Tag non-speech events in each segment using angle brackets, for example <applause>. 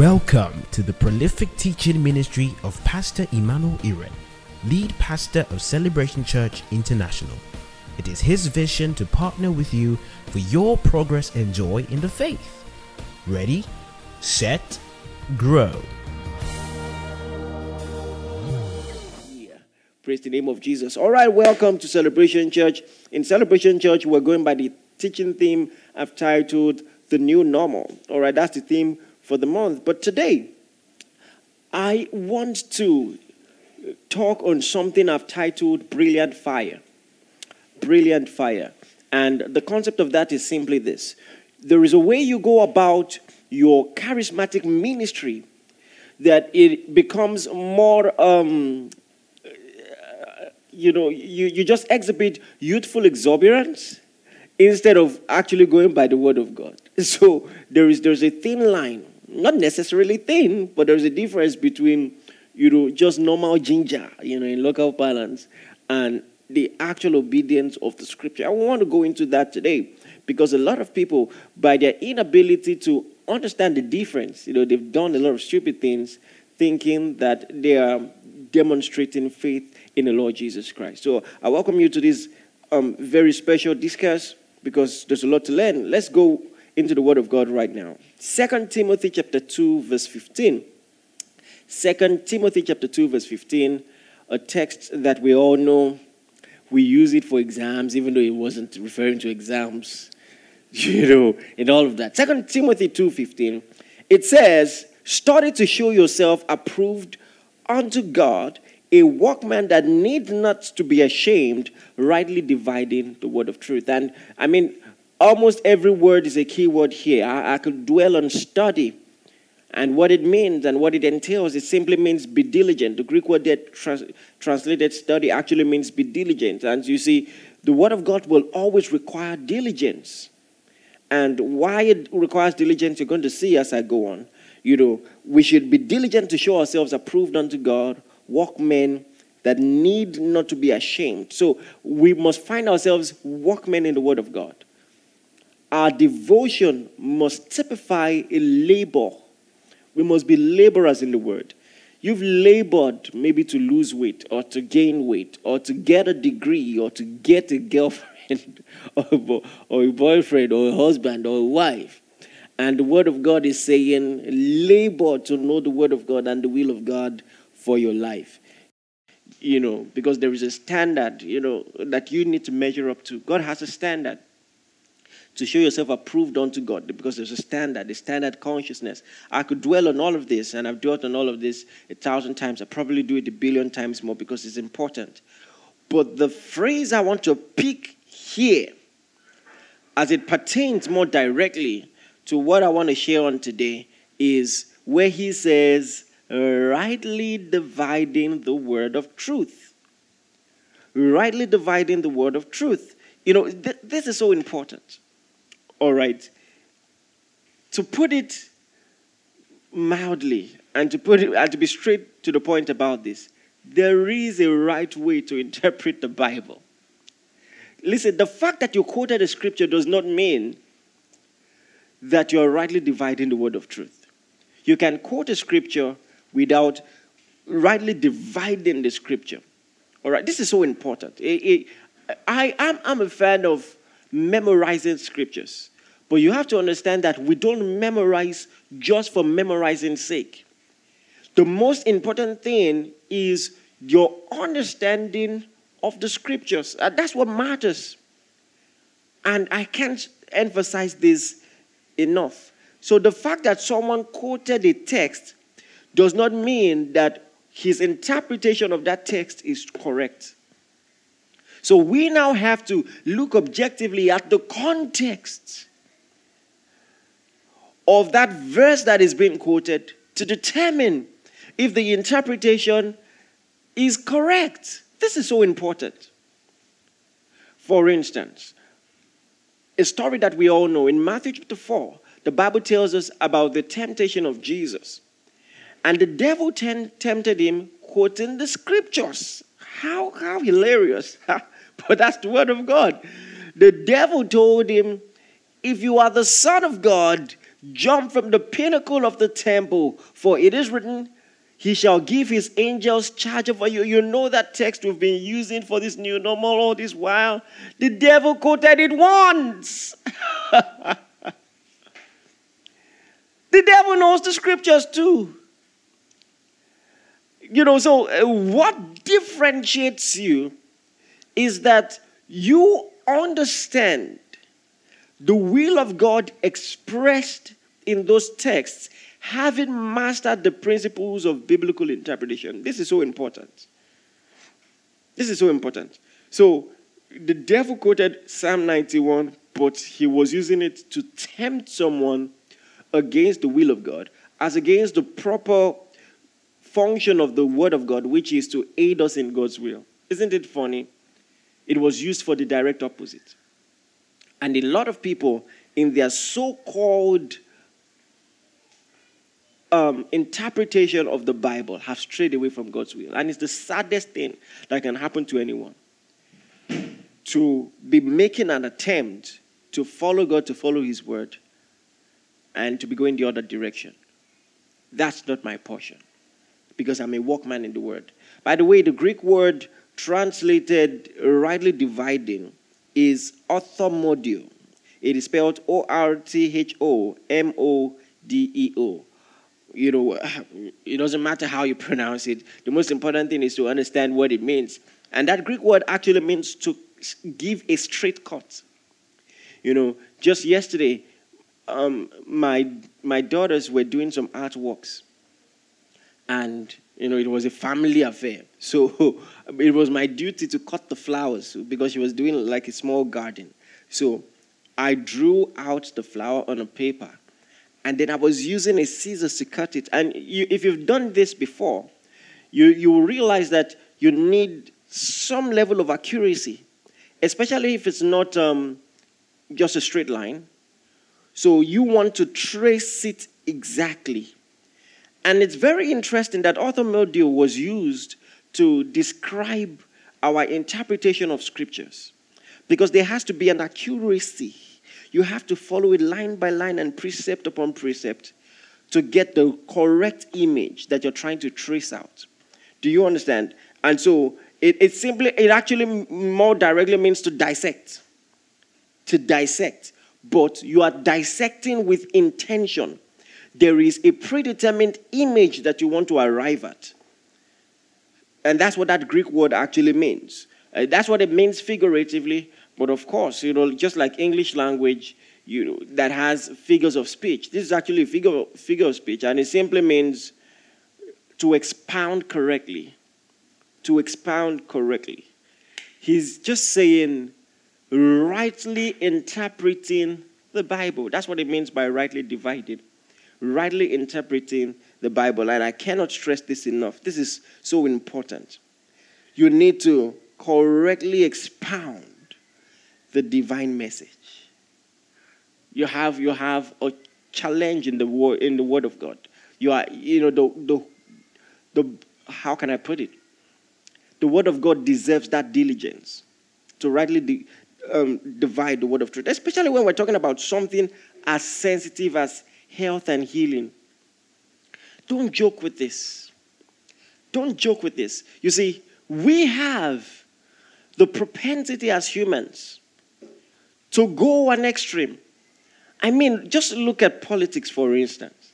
Welcome to the prolific teaching ministry of Pastor Emmanuel Iren, lead pastor of Celebration Church International. It is his vision to partner with you for your progress and joy in the faith. Ready, set, grow. Praise the name of Jesus. All right, welcome to Celebration Church. In Celebration Church, we're going by the teaching theme I've titled The New Normal. All right, that's the theme for the month. But today, I want to talk on something I've titled Brilliant Fire. Brilliant Fire. And the concept of that is simply this there is a way you go about your charismatic ministry that it becomes more um, you know, you, you just exhibit youthful exuberance instead of actually going by the word of God. <laughs> So there is there's a thin line, not necessarily thin, but there's a difference between, you know, just normal ginger, you know, in local parlance, and the actual obedience of the scripture. I want to go into that today because a lot of people, by their inability to understand the difference, you know, they've done a lot of stupid things thinking that they are demonstrating faith in the Lord Jesus Christ. So I welcome you to this um, very special discuss because there's a lot to learn. Let's go into the Word of God right now. Second Timothy chapter 2, verse 15. Second Timothy chapter 2, verse 15, a text that we all know. We use it for exams, even though it wasn't referring to exams, <laughs> you know, and all of that. Second Timothy 2:15, it says, study to show yourself approved unto God, a workman that need not to be ashamed, rightly dividing the word of truth. And I mean, almost every word is a key word here. I, I could dwell on study and what it means and what it entails. It simply means be diligent. The Greek word that trans- translated study actually means be diligent. And you see, the word of God will always require diligence. And why it requires diligence, you're going to see as I go on. You know, we should be diligent to show ourselves approved unto God, workmen that need not to be ashamed. So we must find ourselves workmen in the Word of God. Our devotion must typify a labor. We must be laborers in the Word. You've labored maybe to lose weight or to gain weight or to get a degree or to get a girlfriend <laughs> or a, boyfriend or a husband or a wife. And the Word of God is saying, labor to know the Word of God and the will of God for your life. You know, because there is a standard, you know, that you need to measure up to. God has a standard to show yourself approved unto God because there's a standard, a standard consciousness. I could dwell on all of this, and I've dwelt on all of this a thousand times. I probably do it a billion times more because it's important. But the phrase I want to pick here, as it pertains more directly to what I want to share on today, is where he says, rightly dividing the word of truth. Rightly dividing the word of truth. You know, th- this is so important. All right. To put it mildly and to put it and to be straight to the point about this, there is a right way to interpret the Bible. Listen, the fact that you quoted a scripture does not mean that you're rightly dividing the word of truth. You can quote a scripture without rightly dividing the scripture. All right, this is so important. I, I, I'm, I'm a fan of memorizing scriptures, but you have to understand that we don't memorize just for memorizing sake. The most important thing is your understanding of the scriptures. Uh, that's what matters. And I can't emphasize this enough. So the fact that someone quoted a text does not mean that his interpretation of that text is correct. So we now have to look objectively at the context of that verse that is being quoted to determine if the interpretation is correct. This is so important. For instance, a story that we all know in Matthew chapter 4, the Bible tells us about the temptation of Jesus. And the devil tempted him, quoting the scriptures. How, how hilarious. <laughs> but that's the word of God. The devil told him, If you are the Son of God, Jump from the pinnacle of the temple, for it is written, He shall give His angels charge over you. You know that text we've been using for this new normal all this while. The devil quoted it once. <laughs> the devil knows the scriptures too. You know, so uh, what differentiates you is that you understand the will of God expressed in those texts, having mastered the principles of biblical interpretation. This is so important. This is so important. So, the devil quoted Psalm 91, but he was using it to tempt someone against the will of God, as against the proper function of the Word of God, which is to aid us in God's will. Isn't it funny? It was used for the direct opposite. And a lot of people, in their so called um, interpretation of the Bible, have strayed away from God's will. And it's the saddest thing that can happen to anyone. To be making an attempt to follow God, to follow His word, and to be going the other direction. That's not my portion because I'm a workman in the word. By the way, the Greek word translated rightly dividing is orthomodeo. It is spelled O R T H O M O D E O. You know, <sighs> it doesn't matter how you pronounce it. The most important thing is to understand what it means. And that Greek word actually means to give a straight cut. You know, just yesterday, um, my my daughters were doing some artworks, and you know, it was a family affair. So <laughs> it was my duty to cut the flowers because she was doing like a small garden. So I drew out the flower on a paper and then I was using a scissors to cut it. And you, if you've done this before, you, you will realize that you need some level of accuracy, especially if it's not um, just a straight line. So you want to trace it exactly. And it's very interesting that orthomodeo was used to describe our interpretation of scriptures because there has to be an accuracy. You have to follow it line by line and precept upon precept to get the correct image that you're trying to trace out. Do you understand? And so it, it simply, it actually more directly means to dissect. To dissect. But you are dissecting with intention there is a predetermined image that you want to arrive at. And that's what that Greek word actually means. Uh, that's what it means figuratively. But of course, you know, just like English language, you know, that has figures of speech. This is actually a figure, figure of speech, and it simply means to expound correctly. To expound correctly. He's just saying, rightly interpreting the Bible. That's what it means by rightly divided rightly interpreting the Bible. And I cannot stress this enough. This is so important. You need to correctly expound the divine message. You have, you have a challenge in the word in the word of God. You are, you know, the, the, the how can I put it? The word of God deserves that diligence to rightly de, um, divide the word of truth, especially when we're talking about something as sensitive as health and healing. Don't joke with this. Don't joke with this. You see, we have the propensity as humans to go one extreme. I mean, just look at politics, for instance.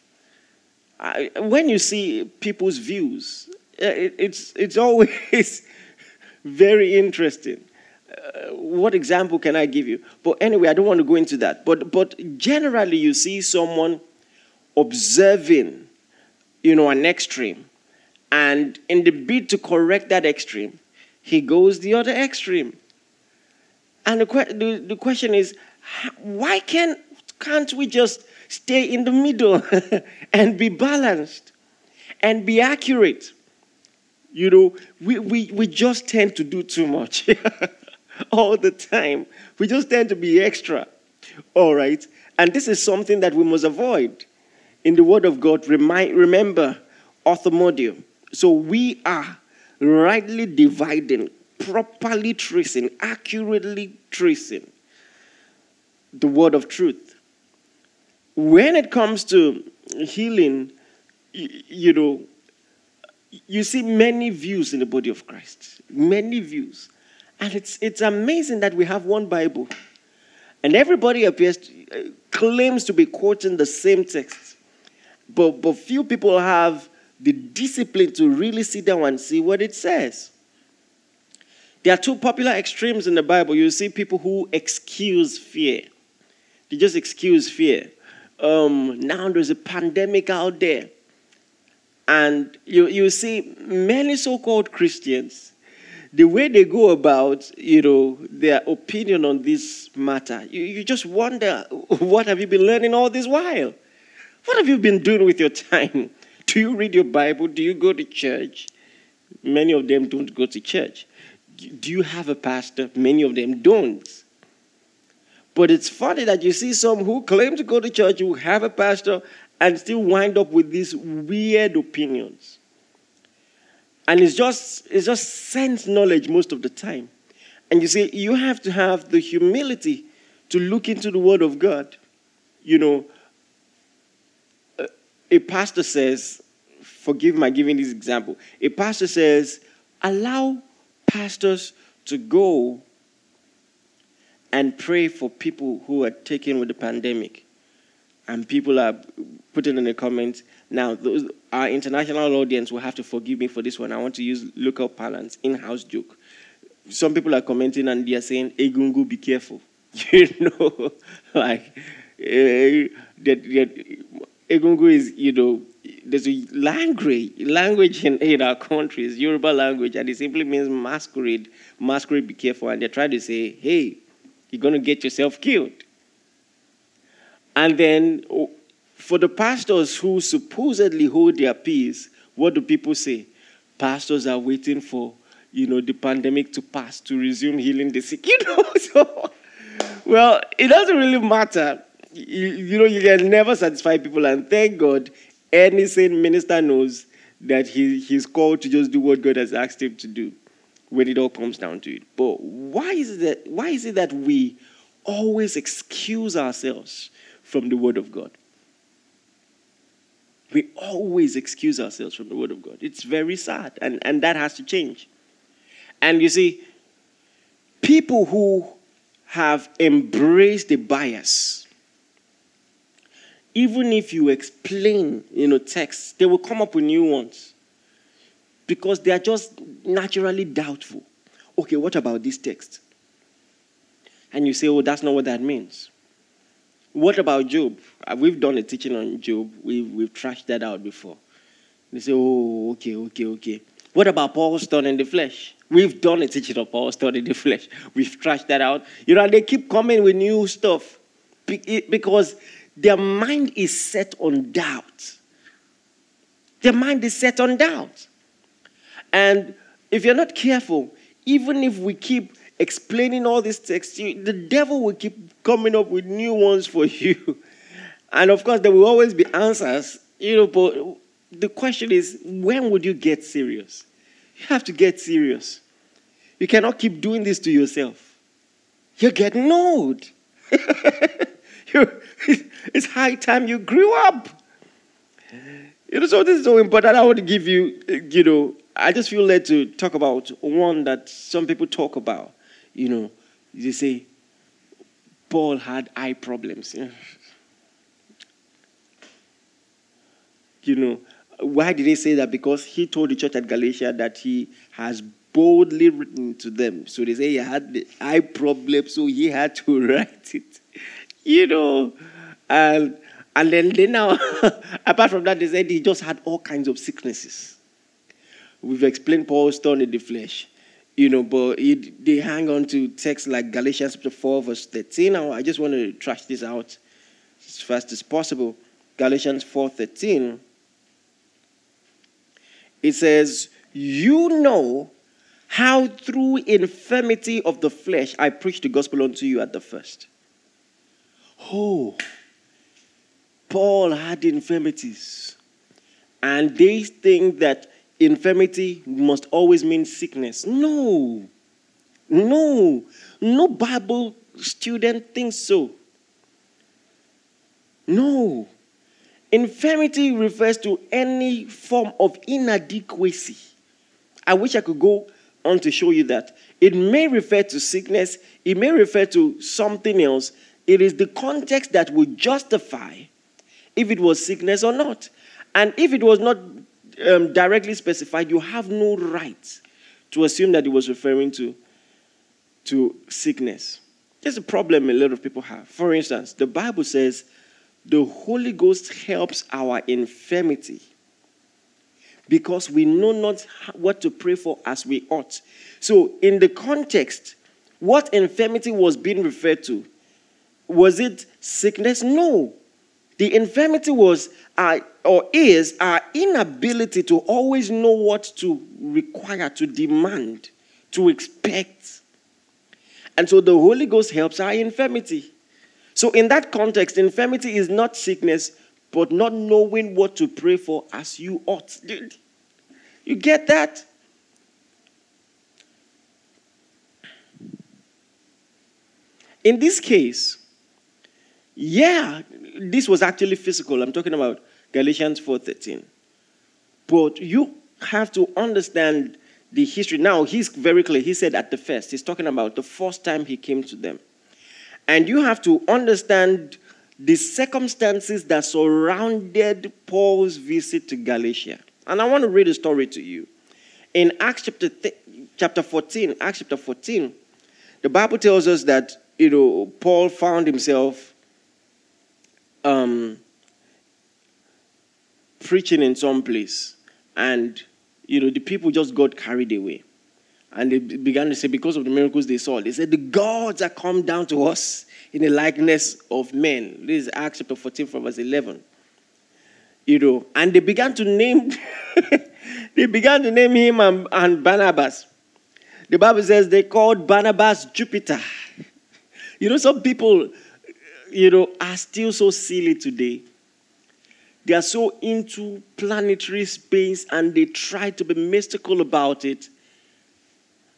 I, when you see people's views, uh, it, it's, it's <laughs> always very interesting. Uh, what example can I give you? But anyway, I don't want to go into that. But, but generally, you see someone observing, you know, an extreme. And in the bid to correct that extreme, he goes the other extreme. And the, the, the question is, why can, can't we just stay in the middle <laughs> and be balanced and be accurate? You know, we, we, we just tend to do too much <laughs> all the time. We just tend to be extra. All right? And this is something that we must avoid in the Word of God, remind, remember orthomodeo. So we are rightly dividing, properly tracing, accurately tracing the Word of truth. when it comes to healing, you know, you see many views in the body of Christ, many views. And it's, it's amazing that we have one Bible. And everybody appears to, uh, claims to be quoting the same text. But, but few people have the discipline to really sit down and see what it says. There are two popular extremes in the Bible. You see people who excuse fear. They just excuse fear. Um, now there's a pandemic out there. And you, you see many so called Christians, the way they go about, you know, their opinion on this matter, you, you just wonder, <laughs> what have you been learning all this while? What have you been doing with your time? <laughs> Do you read your Bible? Do you go to church? Many of them don't go to church. Do you have a pastor? Many of them don't. But it's funny that you see some who claim to go to church, who have a pastor, and still wind up with these weird opinions. And it's just, it's just sense knowledge most of the time. And you see, you have to have the humility to look into the Word of God. You know, a pastor says, forgive my giving this example. A pastor says, allow pastors to go and pray for people who are taken with the pandemic and people are putting in the comments. Now, those, our international audience will have to forgive me for this one. I want to use local parlance, in-house joke. Some people are commenting and they are saying, Egungu, be careful. <laughs> You know, <laughs> like, uh, that Egungu is, you know, there's a language, language in, in our countries, Yoruba language, and it simply means masquerade. Masquerade, be careful. And they're trying to say, hey, you're going to get yourself killed. And then oh, for the pastors who supposedly hold their peace, what do people say? Pastors are waiting for, you know, the pandemic to pass to resume healing the sick. <laughs> You know, so well, it doesn't really matter. You, you know, you can never satisfy people, and thank God, any sane minister knows that he, he's called to just do what God has asked him to do when it all comes down to it. But why is it that, why is it that we always excuse ourselves from the Word of God. We always excuse ourselves from the Word of God. It's very sad, and, and that has to change. And you see, people who have embraced the bias, even if you explain, you know, texts, they will come up with new ones because they are just naturally doubtful. Okay, what about this text? And you say, oh, that's not what that means. What about Job? Uh, we've done a teaching on Job. We've, we've trashed that out before. They say, oh, okay, okay, okay. What about Paul's thorn in the flesh? We've done a teaching on Paul's thorn in the flesh. We've trashed that out. You know, they keep coming with new stuff because their mind is set on doubt. Their mind is set on doubt. And if you're not careful, even if we keep explaining all these texts, you, the devil will keep coming up with new ones for <laughs> you. And of course, there will always be answers, you know, but the question is when would you get serious? You have to get serious. You cannot keep doing this to yourself. You're getting <laughs> old. <laughs> it's high time you grew up. You know, so this is so important. I want to give you, you know, I just feel led to talk about one that some people talk about you know, you say, Paul had eye problems. <laughs> you know, why did he say that? Because he told the church at Galatia that he has boldly written to them. So they say he had the eye problem, so he had to <laughs> write it. You know, and and then they now, <laughs> apart from that, they said he just had all kinds of sicknesses. We've explained Paul's thorn in the flesh you know, but they hang on to texts like Galatians chapter 4, verse 13. Now, I just want to trash this out as fast as possible. Galatians 4 13. It says, You know how through infirmity of the flesh I preached the gospel unto you at the first. Oh, Paul had infirmities. And they think that infirmity must always mean sickness. No. No. No Bible student thinks so. No. Infirmity refers to any form of inadequacy. I wish I could go on to show you that. It may refer to sickness, it may refer to something else. It is the context that would justify if it was sickness or not. And if it was not um, directly specified, you have no right to assume that it was referring to, to sickness. There's a problem a lot of people have. For instance, the Bible says the Holy Ghost helps our infirmity because we know not what to pray for as we ought. So, in the context, what infirmity was being referred to? Was it sickness? No. The infirmity was our, or is our inability to always know what to require, to demand, to expect. And so the Holy Ghost helps our infirmity. So, in that context, infirmity is not sickness, but not knowing what to pray for as you ought. You get that? In this case, yeah, this was actually physical. I'm talking about Galatians 4:13. But you have to understand the history. Now, he's very clear. He said at the first, he's talking about the first time he came to them. And you have to understand the circumstances that surrounded Paul's visit to Galatia. And I want to read a story to you. In Acts chapter, th- chapter 14, Acts chapter 14, the Bible tells us that you know Paul found himself um, preaching in some place, and you know the people just got carried away. And they began to say, because of the miracles they saw, they said, The gods are come down to us in the likeness of men. This is Acts chapter 14, from verse 11. You know, and they began to name, <laughs> they began to name him and, and Barnabas. The Bible says they called Barnabas Jupiter. You know, some people, you know, are still so silly today. They are so into planetary space and they try to be mystical about it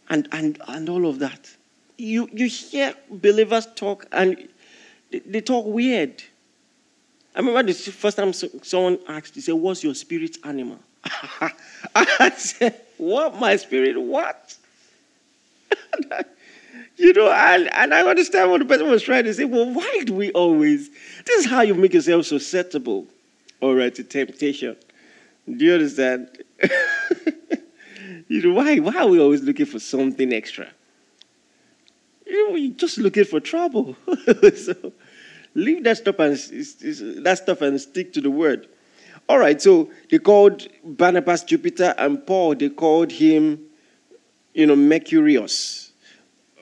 and, and, and all of that. You, you hear believers talk and they, they talk weird. I remember the first time someone asked, he said, What's your spirit animal? <laughs> I said, What? My spirit? What? <laughs> you know, and, and I understand what the person was trying to say. Well, why do we always? This is how you make yourself susceptible, all right, to temptation. Do you understand? <laughs> You know, why, why are we always looking for something extra? You know, you're just looking for trouble. <laughs> so leave that stuff and that stuff and stick to the word. All right, so they called Barnabas Jupiter and Paul, they called him, you know, Mercurius.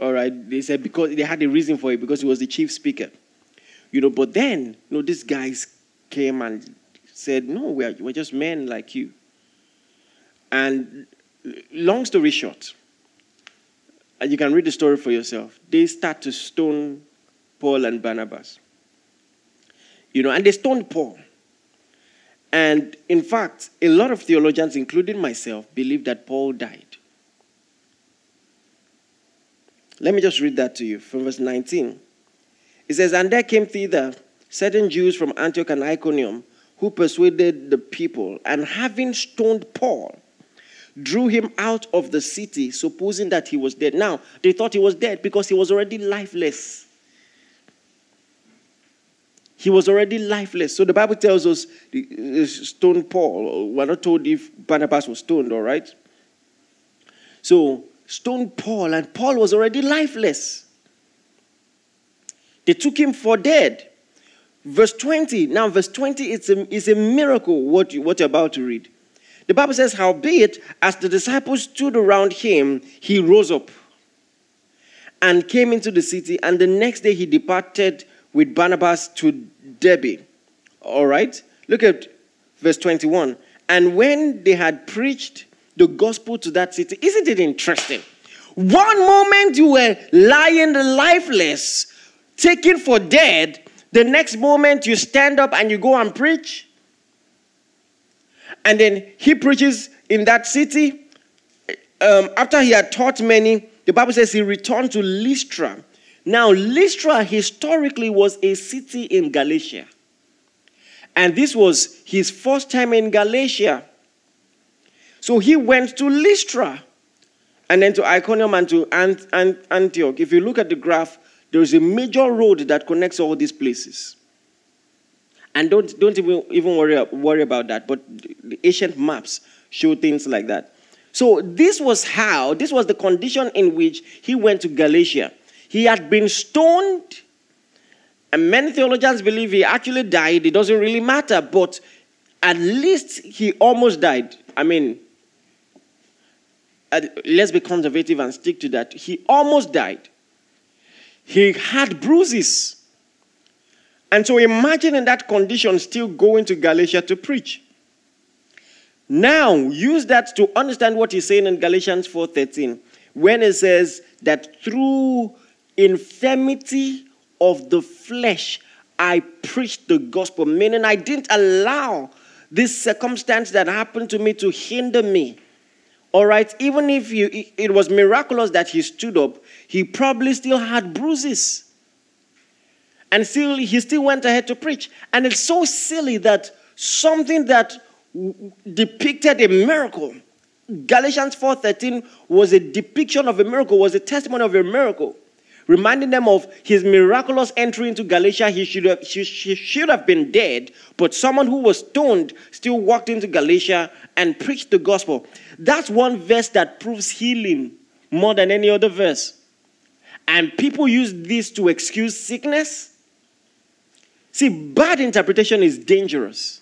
All right, they said because they had a reason for it because he was the chief speaker. You know, but then, you know, these guys came and said, No, we're, we're just men like you. And long story short, and you can read the story for yourself, they start to stone Paul and Barnabas. You know, and they stoned Paul. And in fact, a lot of theologians, including myself, believe that Paul died. Let me just read that to you from verse 19. It says, And there came thither certain Jews from Antioch and Iconium who persuaded the people, and having stoned Paul, drew him out of the city, supposing that he was dead. Now, they thought he was dead because he was already lifeless. He was already lifeless. So the Bible tells us uh, stoned Paul. We're not told if Barnabas was stoned, all right? So, stoned Paul, and Paul was already lifeless. They took him for dead. Verse 20. Now, verse 20 is a, is a miracle what, you, what you're about to read. The Bible says, Howbeit, as the disciples stood around him, he rose up and came into the city, and the next day he departed with Barnabas to Derbe. All right? Look at verse 21. And when they had preached the gospel to that city, isn't it interesting? One moment you were lying lifeless, taken for dead, the next moment you stand up and you go and preach. And then he preaches in that city. Um, after he had taught many, the Bible says he returned to Lystra. Now, Lystra historically was a city in Galatia. And this was his first time in Galatia. So he went to Lystra and then to Iconium and to Antioch. If you look at the graph, there is a major road that connects all these places. And don't, don't even, even worry, worry about that, but the ancient maps show things like that. So, this was how, this was the condition in which he went to Galatia. He had been stoned, and many theologians believe he actually died. It doesn't really matter, but at least he almost died. I mean, Uh, let's be conservative and stick to that. He almost died. He had bruises. And so imagine in that condition still going to Galatia to preach. Now, use that to understand what he's saying in Galatians 4:13 when it says that through infirmity of the flesh I preached the gospel, meaning I didn't allow this circumstance that happened to me to hinder me. All right, even if you, it was miraculous that he stood up, he probably still had bruises. And still, he still went ahead to preach. And it's so silly that something that depicted a miracle, Galatians 4:13 was a depiction of a miracle, was a testimony of a miracle reminding them of his miraculous entry into Galatia. He should have, he should have been dead, but someone who was stoned still walked into Galatia and preached the gospel. That's one verse that proves healing more than any other verse. And people use this to excuse sickness. See, bad interpretation is dangerous.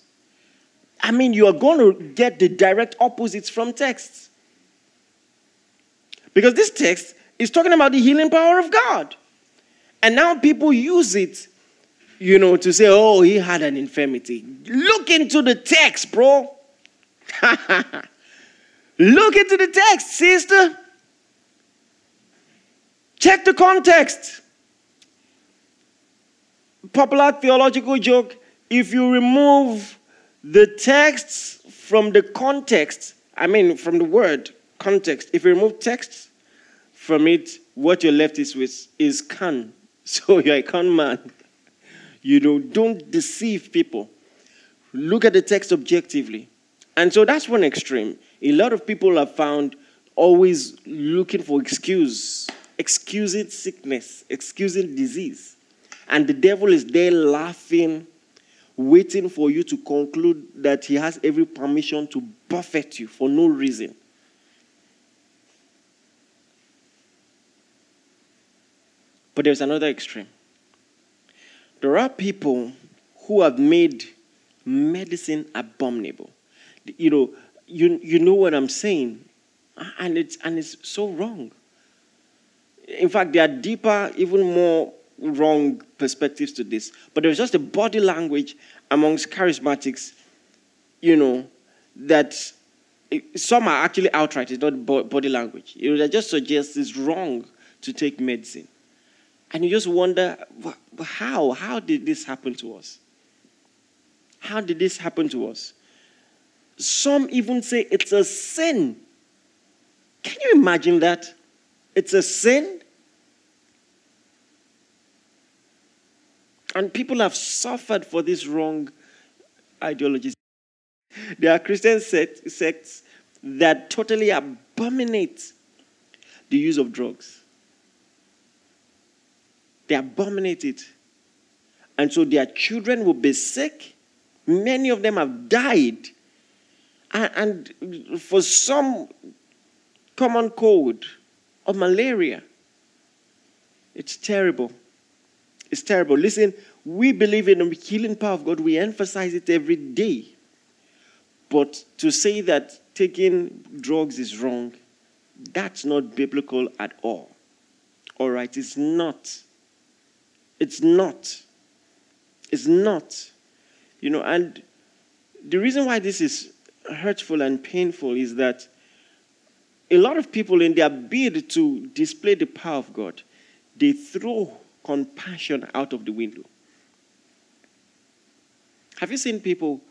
I mean, you are going to get the direct opposites from texts. Because this text is talking about the healing power of God. And now people use it, you know, to say, oh, he had an infirmity. Look into the text, bro. <laughs> Look into the text, sister. Check the context. Popular theological joke if you remove the texts from the context, I mean, from the word context, if you remove texts from it, what you're left is with is can. <laughs> So you're a con man. You know, don't deceive people. Look at the text objectively. And so that's one extreme. A lot of people have found always looking for excuse, excusing sickness, excusing disease. And the devil is there laughing, waiting for you to conclude that he has every permission to buffet you for no reason. But there's another extreme. There are people who have made medicine abominable. You know, you, you know what I'm saying, ah, and it's, and it's so wrong. In fact, there are deeper, even more wrong perspectives to this. But there's just a body language amongst charismatics, you know, that some are actually outright, it's not body language. You know, that just suggests it's wrong to take medicine. And you just wonder, how? How did this happen to us? How did this happen to us? Some even say it's a sin. Can you imagine that? It's a sin? And people have suffered for these wrong ideologies. There are Christian sects that totally abominate the use of drugs. They abominate it. And so their children will be sick. Many of them have died. And, for some common cold or malaria, it's terrible. It's terrible. Listen, we believe in the healing power of God. We emphasize it every day. But to say that taking drugs is wrong, that's not biblical at all. All right, it's not. It's not. It's not. You know, and the reason why this is hurtful and painful is that a lot of people, in their bid to display the power of God, they throw compassion out of the window. Have you seen people,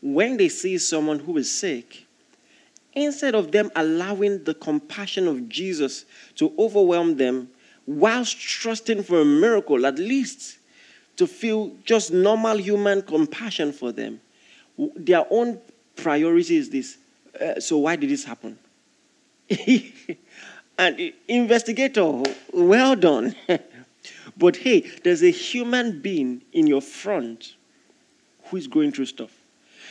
when they see someone who is sick, instead of them allowing the compassion of Jesus to overwhelm them, whilst trusting for a miracle, at least to feel just normal human compassion for them. Their own priority is this. Uh, so, why did this happen? <laughs> and investigator, well done. <laughs> but hey, there's a human being in your front who is going through stuff.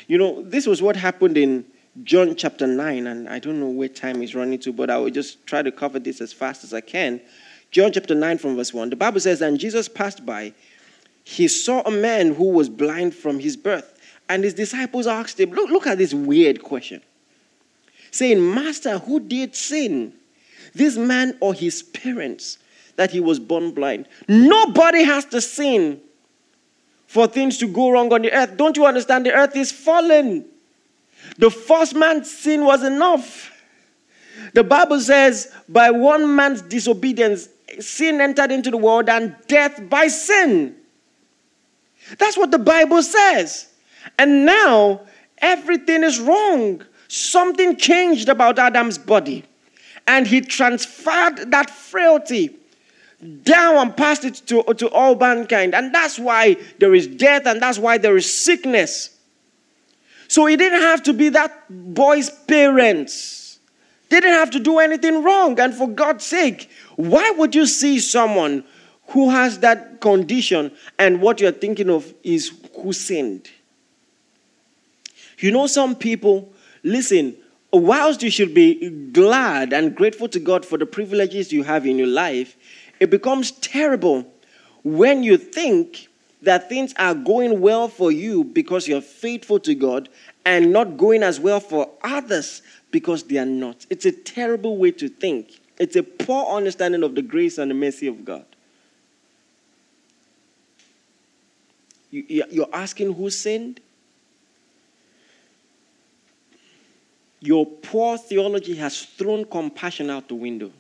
You know, this was what happened in John chapter 9, and I don't know where time is running to, but I will just try to cover this as fast as I can. John chapter 9 from verse 1. The Bible says, And Jesus passed by. He saw a man who was blind from his birth. And his disciples asked him, Look, look at this weird question. Saying, Master, who did sin? This man or his parents that he was born blind? Nobody has to sin for things to go wrong on the earth. Don't you understand? The earth is fallen. The first man's sin was enough. The Bible says, by one man's disobedience, sin entered into the world and death by sin. That's what the Bible says. And now everything is wrong. Something changed about Adam's body. And he transferred that frailty down and passed it to, to all mankind. And that's why there is death and that's why there is sickness. So he didn't have to be that boy's parents. They didn't have to do anything wrong. And for God's sake, why would you see someone who has that condition and what you're thinking of is who sinned? You know, some people, listen, whilst you should be glad and grateful to God for the privileges you have in your life, it becomes terrible when you think that things are going well for you because you're faithful to God and not going as well for others because they are not. It's a terrible way to think. It's a poor understanding of the grace and the mercy of God. You're asking who sinned? Your poor theology has thrown compassion out the window.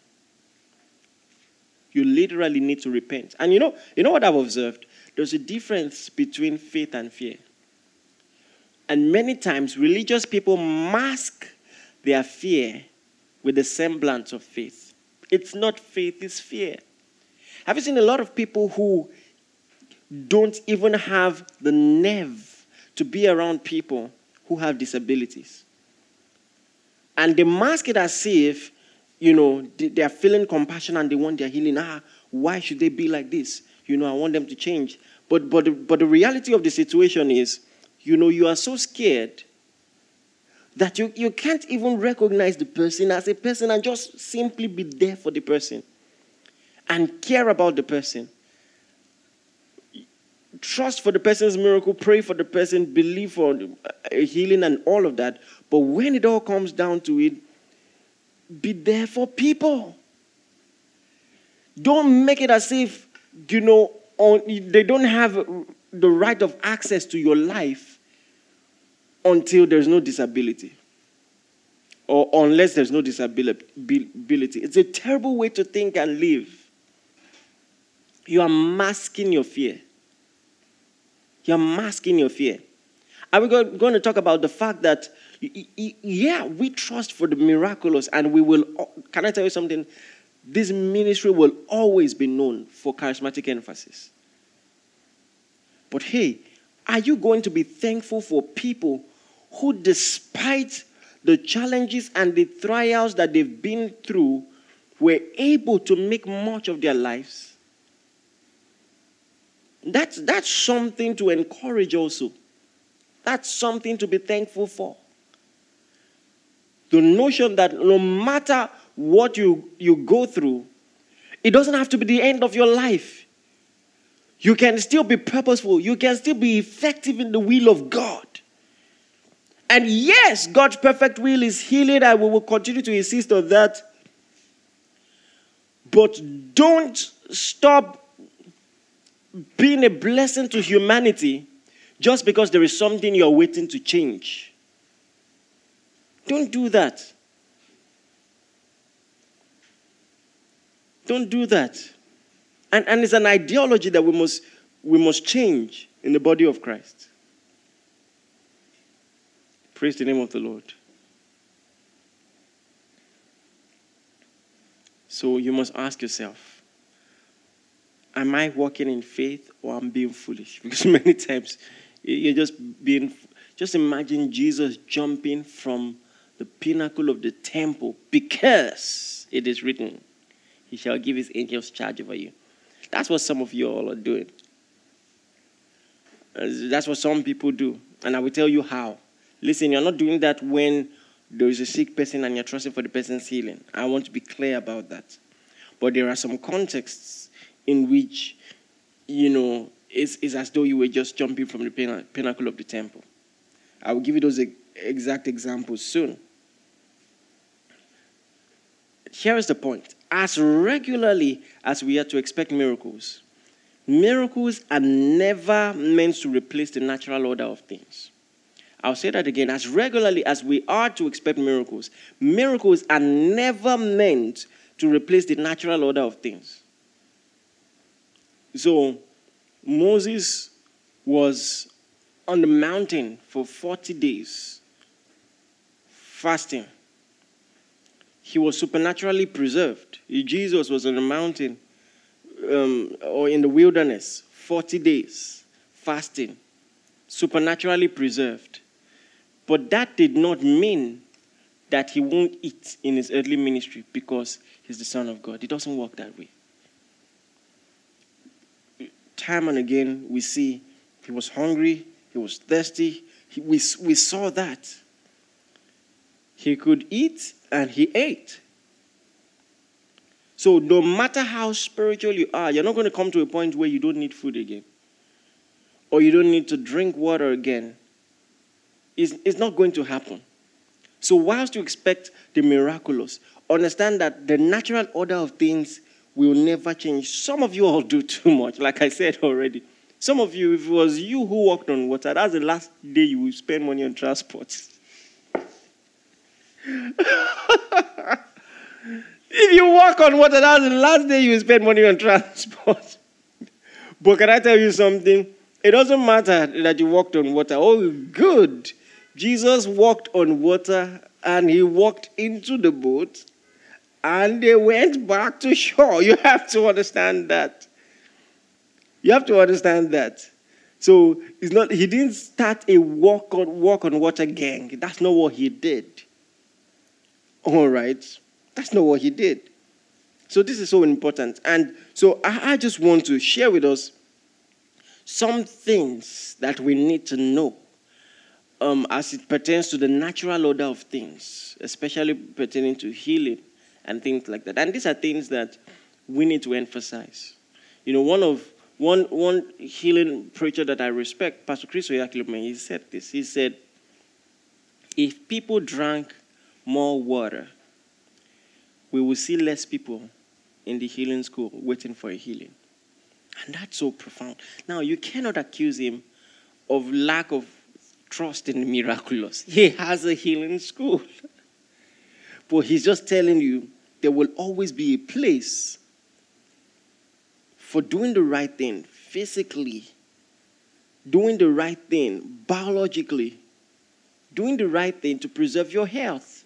You literally need to repent. And you know, you know what I've observed? There's a difference between faith and fear. And many times, religious people mask their fear with the semblance of faith. It's not faith, it's fear. Have you seen a lot of people who don't even have the nerve to be around people who have disabilities? And they mask it as if, you know, they are feeling compassion and they want their healing. Ah, why should they be like this? You know, I want them to change. But, but, but the reality of the situation is, you know, you are so scared that you, you can't even recognize the person as a person and just simply be there for the person and care about the person. Trust for the person's miracle, pray for the person, believe for healing and all of that. But when it all comes down to it, be there for people. Don't make it as if, you know, on, they don't have the right of access to your life until there's no disability or unless there's no disability. It's a terrible way to think and live. You are masking your fear. You're masking your fear. Are we going to talk about the fact that, yeah, we trust for the miraculous and we will, can I tell you something? This ministry will always be known for charismatic emphasis. But hey, are you going to be thankful for people who, despite the challenges and the trials that they've been through, were able to make much of their lives? That's, that's something to encourage also. That's something to be thankful for. The notion that no matter what you, you go through, it doesn't have to be the end of your life. You can still be purposeful. You can still be effective in the will of God. And yes, God's perfect will is healing, and we will continue to insist on that. But don't stop being a blessing to humanity just because there is something you're waiting to change. Don't do that. Don't do that. And, and it's an ideology that we must, we must change in the body of Christ. Praise the name of the Lord. So you must ask yourself am I walking in faith or I'm being foolish? <laughs> Because many times you're just being, just imagine Jesus jumping from the pinnacle of the temple because it is written, He shall give His angels charge over you. That's what some of you all are doing. Uh, that's what some people do. And I will tell you how. Listen, you're not doing that when there is a sick person and you're trusting for the person's healing. I want to be clear about that. But there are some contexts in which, you know, it's, it's as though you were just jumping from the pinnacle of the temple. I will give you those exact examples soon. Here is the point as regularly as we are to expect miracles, miracles are never meant to replace the natural order of things. I'll say that again. As regularly as we are to expect miracles, miracles are never meant to replace the natural order of things. So, Moses was on the mountain for 40 days, fasting. He was supernaturally preserved. Jesus was on the mountain um, or in the wilderness, 40 days, fasting, supernaturally preserved. But that did not mean that he won't eat in his earthly ministry because he's the Son of God. It doesn't work that way. Time and again, we see he was hungry, he was thirsty. He, we, we saw that. He could eat and he ate. So, no matter how spiritual you are, you're not going to come to a point where you don't need food again or you don't need to drink water again it's, it's not going to happen. So, whilst you expect the miraculous, understand that the natural order of things will never change. Some of you all do too much, like I said already. Some of you, if it was you who walked on water, that's the last day you will spend money on transport. <laughs> <laughs> if you walk on water, that's the last day you spend money on <laughs> transport. but can I tell you something? It doesn't matter that you walked on water. Oh, good. Jesus walked on water and he walked into the boat and they went back to shore. You have to understand that. You have to understand that. So it's not he didn't start a walk on walk on water gang. That's not what he did. All right. That's not what he did. So this is so important. And so I, just want to share with us some things that we need to know um, as it pertains to the natural order of things, especially pertaining to healing and things like that. And these are things that we need to emphasize. You know, one of one one healing preacher that I respect, Pastor Chris Oyakhilome, he said this. He said, if people drank more water, we will see less people in the healing school waiting for a healing. And that's so profound. Now, you cannot accuse him of lack of trust in the miraculous. He has a healing school. <laughs> but he's just telling you there will always be a place for doing the right thing physically, doing the right thing biologically, doing the right thing to preserve your health.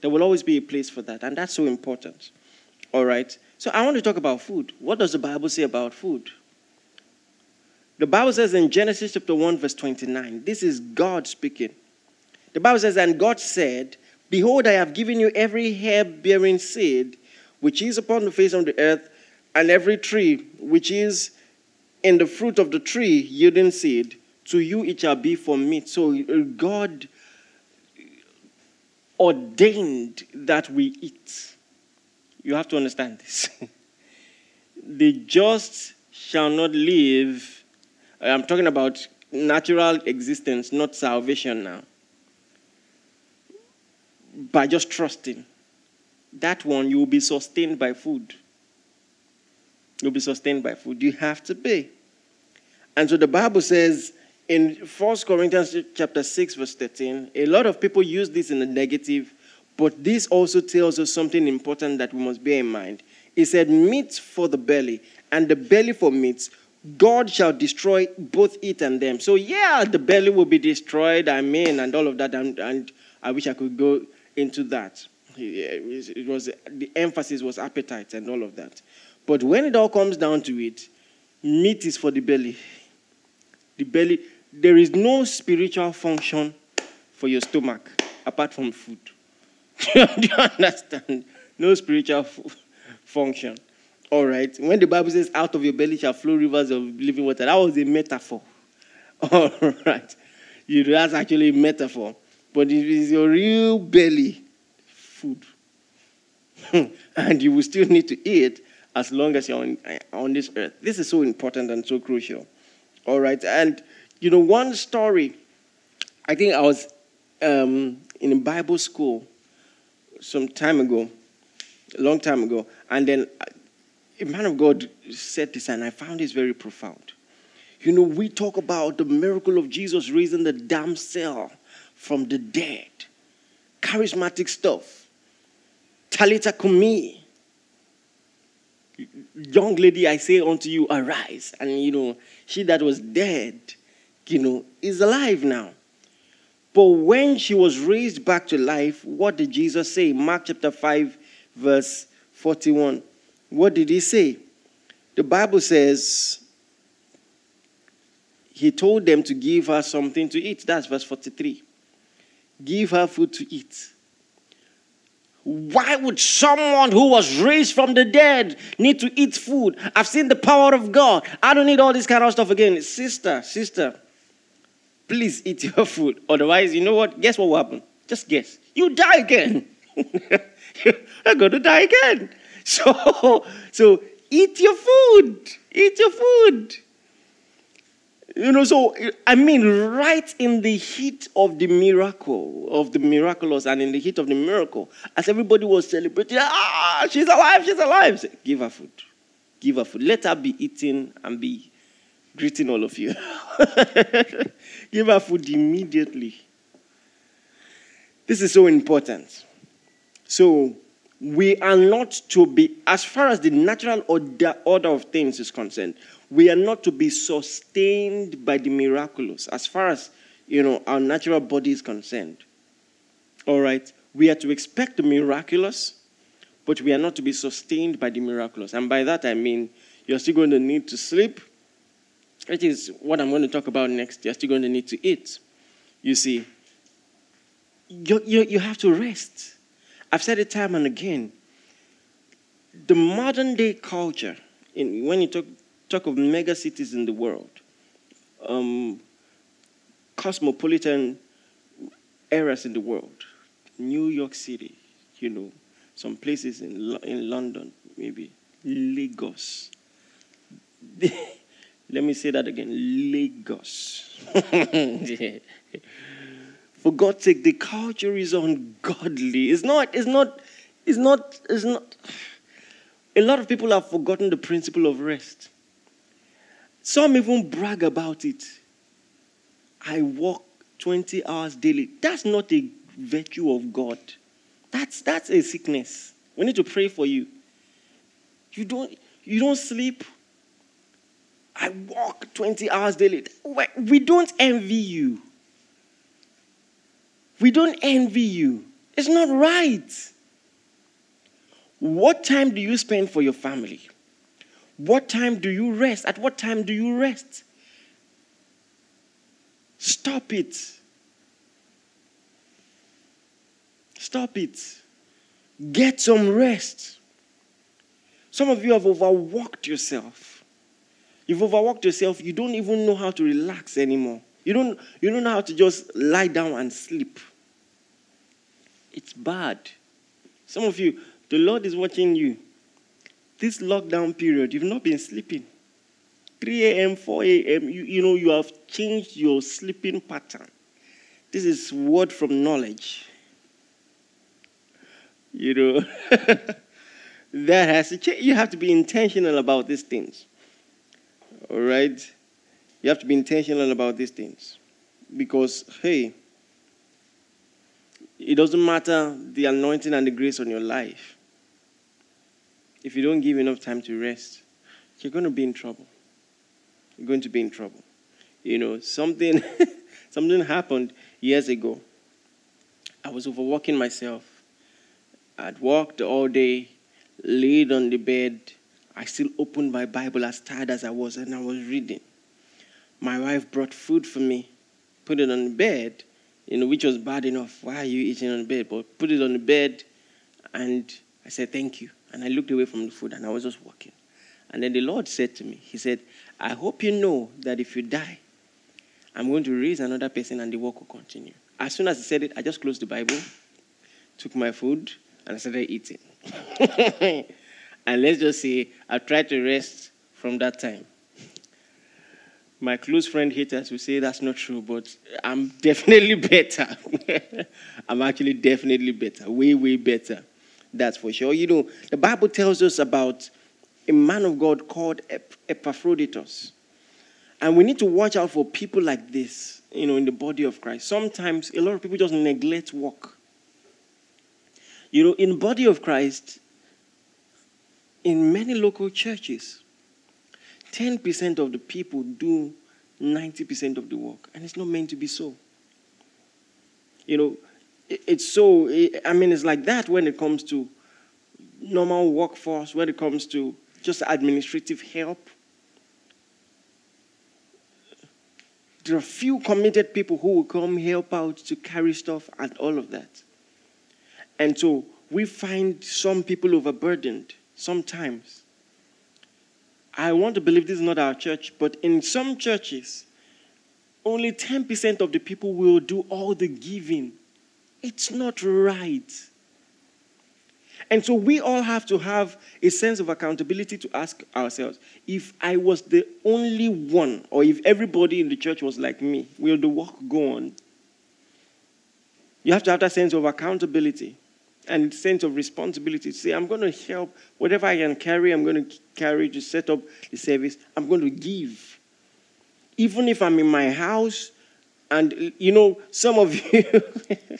There will always be a place for that, and that's so important. All right. So I want to talk about food. What does the Bible say about food? The Bible says in Genesis chapter 1, verse 29, this is God speaking. The Bible says, And God said, Behold, I have given you every herb bearing seed which is upon the face of the earth, and every tree which is in the fruit of the tree yielding seed. To you it shall be for meat. So uh, God ordained that we eat. You have to understand this. <laughs> the just shall not live I'm talking about natural existence, not salvation now. By just trusting. That one, you will be sustained by food. You'll be sustained by food. You have to pay. And so the Bible says in 1 Corinthians chapter 6, verse 13, a lot of people use this in the negative, but this also tells us something important that we must bear in mind. It said, meat for the belly, and the belly for meat, God shall destroy both it and them. So, yeah, the belly will be destroyed, I mean, and all of that. And, and I wish I could go into that. It was, the emphasis was appetite and all of that. But when it all comes down to it, meat is for the belly. The belly, there is no spiritual function for your stomach apart from food. <laughs> Do you understand? No spiritual f- function. All right. When the Bible says, out of your belly shall flow rivers of living water, that was a metaphor. <laughs> All right. You know, that's actually a metaphor. But it is your real belly food. <laughs> and you will still need to eat as long as you're on, on this earth. This is so important and so crucial. All right. And, you know, one story, I think I was um, in a Bible school some time ago, a long time ago, and then a man of God said this, and I found this very profound. You know, we talk about the miracle of Jesus raising the damn cell from the dead, charismatic stuff. talitha cumi, young lady, I say unto you, arise. And you know, she that was dead, you know, is alive now. But when she was raised back to life, what did Jesus say? Mark chapter 5, verse 41. What did he say? The Bible says he told them to give her something to eat. That's verse 43. Give her food to eat. Why would someone who was raised from the dead need to eat food? I've seen the power of God. I don't need all this kind of stuff again. Sister, sister, please eat your food. Otherwise, you know what? Guess what will happen? Just guess. You die again. <laughs> You're going to die again. <laughs> So, so eat your food. Eat your food. You know, so I mean, right in the heat of the miracle, of the miraculous, and in the heat of the miracle, as everybody was celebrating, ah, she's alive, she's alive. Say, Give her food. Give her food. Let her be eating and be greeting all of you. <laughs> Give her food immediately. This is so important. So, we are not to be, as far as the natural order, order of things is concerned, we are not to be sustained by the miraculous, as far as you know our natural body is concerned. All right, we are to expect the miraculous, but we are not to be sustained by the miraculous. And by that I mean you're still going to need to sleep. It is what I'm going to talk about next. You're still going to need to eat. You see, you, you, you have to rest. I've said it time and again. The modern day culture, in, when you talk, talk of mega cities in the world, um, cosmopolitan areas in the world, New York City, you know, some places in, in London, maybe Lagos. <laughs> Let me say that again Lagos. <laughs> For God's sake, the culture is ungodly. It's not, it's not, it's not, it's not. A lot of people have forgotten the principle of rest. Some even brag about it. I walk 20 hours daily. That's not a virtue of God. That's, that's a sickness. We need to pray for you. You don't, you don't sleep. I walk 20 hours daily. We don't envy you. We don't envy you. It's not right. What time do you spend for your family? What time do you rest? At what time do you rest? Stop it. Stop it. Get some rest. Some of you have overworked yourself. You've overworked yourself. You don't even know how to relax anymore. You don't, you don't know how to just lie down and sleep. It's bad. Some of you, the Lord is watching you. This lockdown period, you've not been sleeping. 3 a.m., 4 a.m., you, you know, you have changed your sleeping pattern. This is word from knowledge. You know, <laughs> that has to change. You have to be intentional about these things. All right? You have to be intentional about these things. Because, hey, it doesn't matter the anointing and the grace on your life. If you don't give enough time to rest, you're going to be in trouble. You're going to be in trouble. You know, something, <laughs> something happened years ago. I was overworking myself. I'd worked all day, laid on the bed, I still opened my Bible as tired as I was, and I was reading. My wife brought food for me, put it on the bed, you know, which was bad enough. Why are you eating on the bed? But put it on the bed, and I said, Thank you. And I looked away from the food, and I was just walking. And then the Lord said to me, He said, I hope you know that if you die, I'm going to raise another person and the work will continue. As soon as he said it, I just closed the Bible, took my food, and I started eating. <laughs> and let's just say I tried to rest from that time. My close friend haters will say that's not true, but I'm <laughs> definitely better. <laughs> I'm actually definitely better, way, way better. That's for sure. You know, the Bible tells us about a man of God called Epaphroditus. And we need to watch out for people like this, you know, in the body of Christ. Sometimes a lot of people just neglect work. You know, in the body of Christ, in many local churches, 10% of the people do 90% of the work. And it's not meant to be so. You know, it's so, I mean, it's like that when it comes to normal workforce, when it comes to just administrative help. There are few committed people who will come help out to carry stuff and all of that. And so we find some people overburdened sometimes. I want to believe this is not our church, but in some churches, only 10% of the people will do all the giving. It's not right. And so we all have to have a sense of accountability to ask ourselves if I was the only one, or if everybody in the church was like me, will the work go on? You have to have that sense of accountability and sense of responsibility to say, I'm going to help whatever I can carry, I'm going to carry to set up the service, I'm going to give. Even if I'm in my house, and you know, some of you,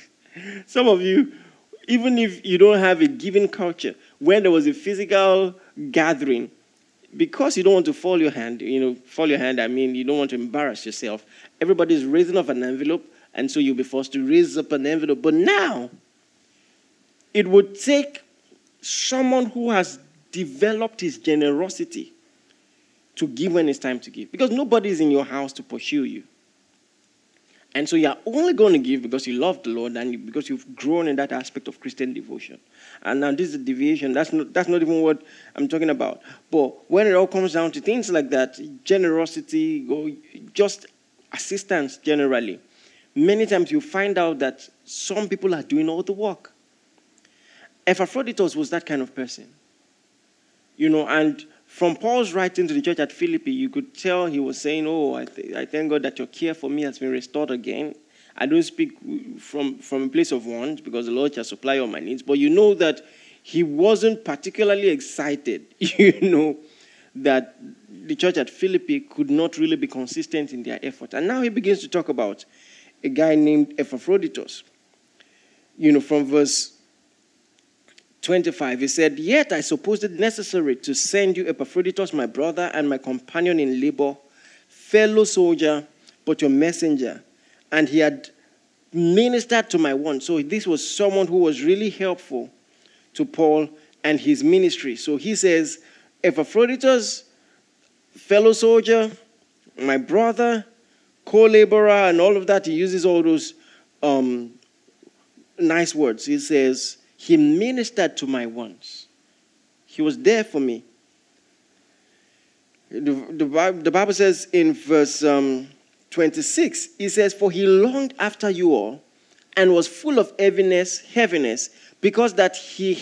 <laughs> some of you even if you don't have a giving culture, when there was a physical gathering, because you don't want to fall your hand, you know, fall your hand, I mean, you don't want to embarrass yourself. Everybody's raising up an envelope, and so you'll be forced to raise up an envelope. But now, it would take someone who has developed his generosity to give when it's time to give. Because nobody's in your house to pursue you. And so you're only going to give because you love the Lord and because you've grown in that aspect of Christian devotion. And now this is a deviation. That's not, that's not even what I'm talking about. But when it all comes down to things like that, generosity, or just assistance generally, many times you find out that some people are doing all the work. Epaphroditus was that kind of person. You know, and from Paul's writing to the church at Philippi, you could tell he was saying, Oh, I, th- I thank God that your care for me has been restored again. I don't speak from, from a place of want because the Lord shall supply all my needs, but you know that he wasn't particularly excited, <laughs> you know, that the church at Philippi could not really be consistent in their effort. And now he begins to talk about a guy named Epaphroditus. You know, from verse 25, he said, Yet I supposed it necessary to send you Epaphroditus, my brother and my companion in labor, fellow soldier, but your messenger. And he had ministered to my want. So this was someone who was really helpful to Paul and his ministry. So he says, Epaphroditus, fellow soldier, my brother, co laborer, and all of that. He uses all those um, nice words. He says, he ministered to my wants. He was there for me. The, the, Bible says in verse um, 26, it says, For he longed after you all and was full of heaviness, heaviness, because that he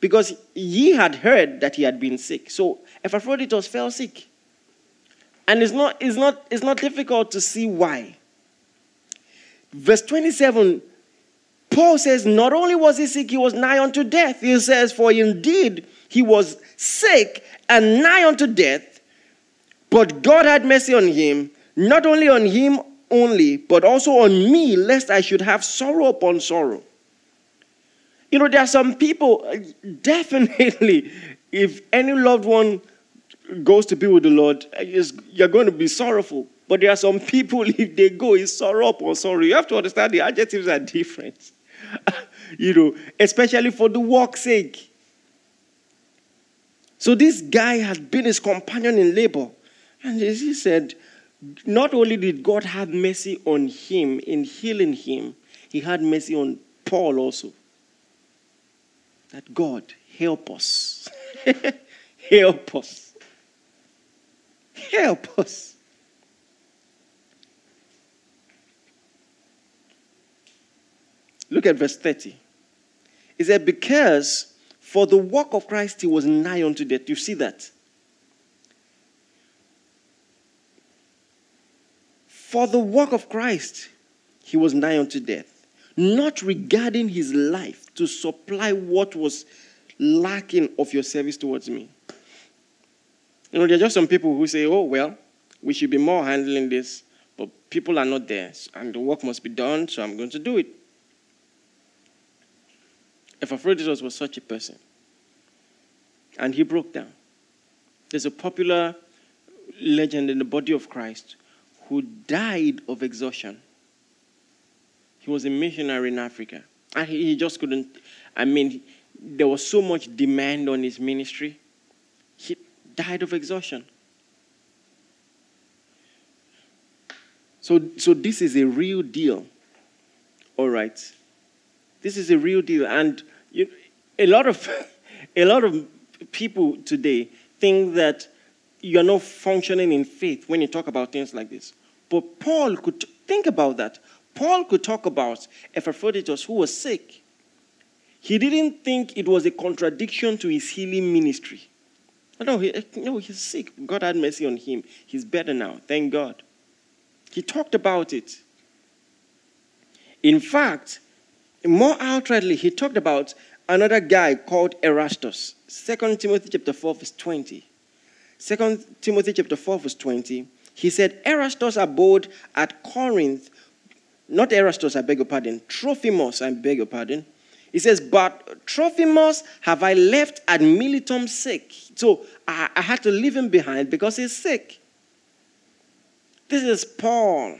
because ye had heard that he had been sick. So Epaphroditus fell sick. And it's not, it's not, it's not difficult to see why. Verse 27 Paul says, not only was he sick, he was nigh unto death. He says, for indeed he was sick and nigh unto death, but God had mercy on him, not only on him only, but also on me, lest I should have sorrow upon sorrow. You know, there are some people, uh, <laughs> definitely, if any loved one goes to be with the Lord, uh, you're going to be sorrowful. But there are some <laughs> people, if they go, it's sorrow upon sorrow. You have to understand the adjectives are different. <laughs> you know, especially for the work's sake. So this guy had been his companion in labor. And he said, not only did God have mercy on him in healing him, he had mercy on Paul also. That God help us. <laughs> help us. Help us. Look at verse 30. He said, Because for the work of Christ he was nigh unto death. You see that? For the work of Christ he was nigh unto death, not regarding his life to supply what was lacking of your service towards me. You know, there are just some people who say, oh, well, we should be more handling this, but people are not there, and the work must be done, so I'm going to do it. Epaphroditus was such a person. And he broke down. There's a popular legend in the body of Christ who died of exhaustion. He was a missionary in Africa. And he just couldn't, I mean, there was so much demand on his ministry. He died of exhaustion. So, so this is a real deal. All right. This is a real deal. And a lot of <laughs> a lot of people today think that you're not functioning in faith when you talk about things like this. But Paul could think about that. Paul could talk about Epaphroditus who was sick. He didn't think it was a contradiction to his healing ministry. No, he, eh, no, he's sick. God had mercy on him. He's better now. Thank God. He talked about it. In fact, more outrightly, he talked about another guy called Erastus. 2 Timothy chapter 4, verse 20. 2 Timothy chapter 4, verse 20. He said, Erastus abode at Corinth. Not Erastus, I beg your pardon. Trophimus, I beg your pardon. He says, But Trophimus have I left at Miletum sick. So I, I had to leave him behind because he's sick. This is Paul,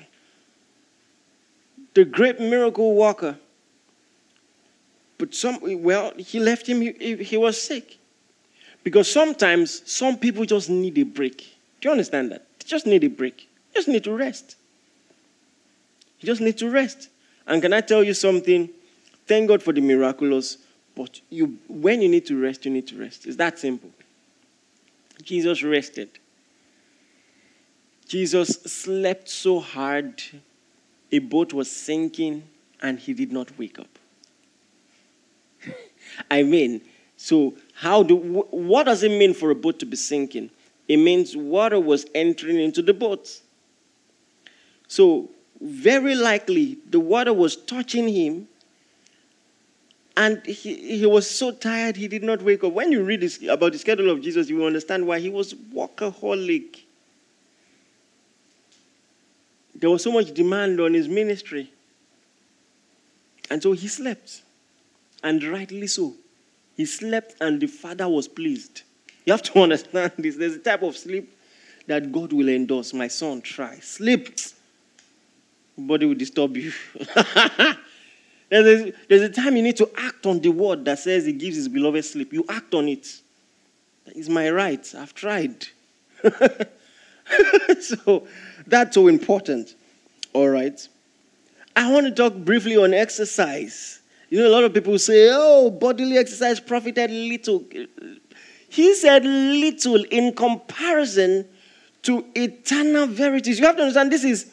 the great miracle worker. But some, well, he left him, he, he was sick. Because sometimes some people just need a break. Do you understand that? They just need a break. They just need to rest. You just need to rest. And can I tell you something? Thank God for the miraculous, but you, when you need to rest, you need to rest. It's that simple. Jesus rested. Jesus slept so hard, a boat was sinking, and he did not wake up. I mean, so how do what does it mean for a boat to be sinking? It means water was entering into the boat. So very likely the water was touching him and he, he was so tired he did not wake up. When you read this, about the schedule of Jesus, you will understand why he was workaholic. There was so much demand on his ministry. And so he slept. And rightly so. He slept and the Father was pleased. You have to <laughs> understand this. There's a type of sleep that God will endorse. My son, try. Sleep. Body will disturb you. <laughs> there's, a, there's a time you need to act on the word that says he gives his beloved sleep. You act on it. It's my right. I've tried. <laughs> so that's so important. All right. I want to talk briefly on exercise. You know, a lot of people say, oh, bodily exercise profited little. He said little in comparison to eternal verities. You have to understand this is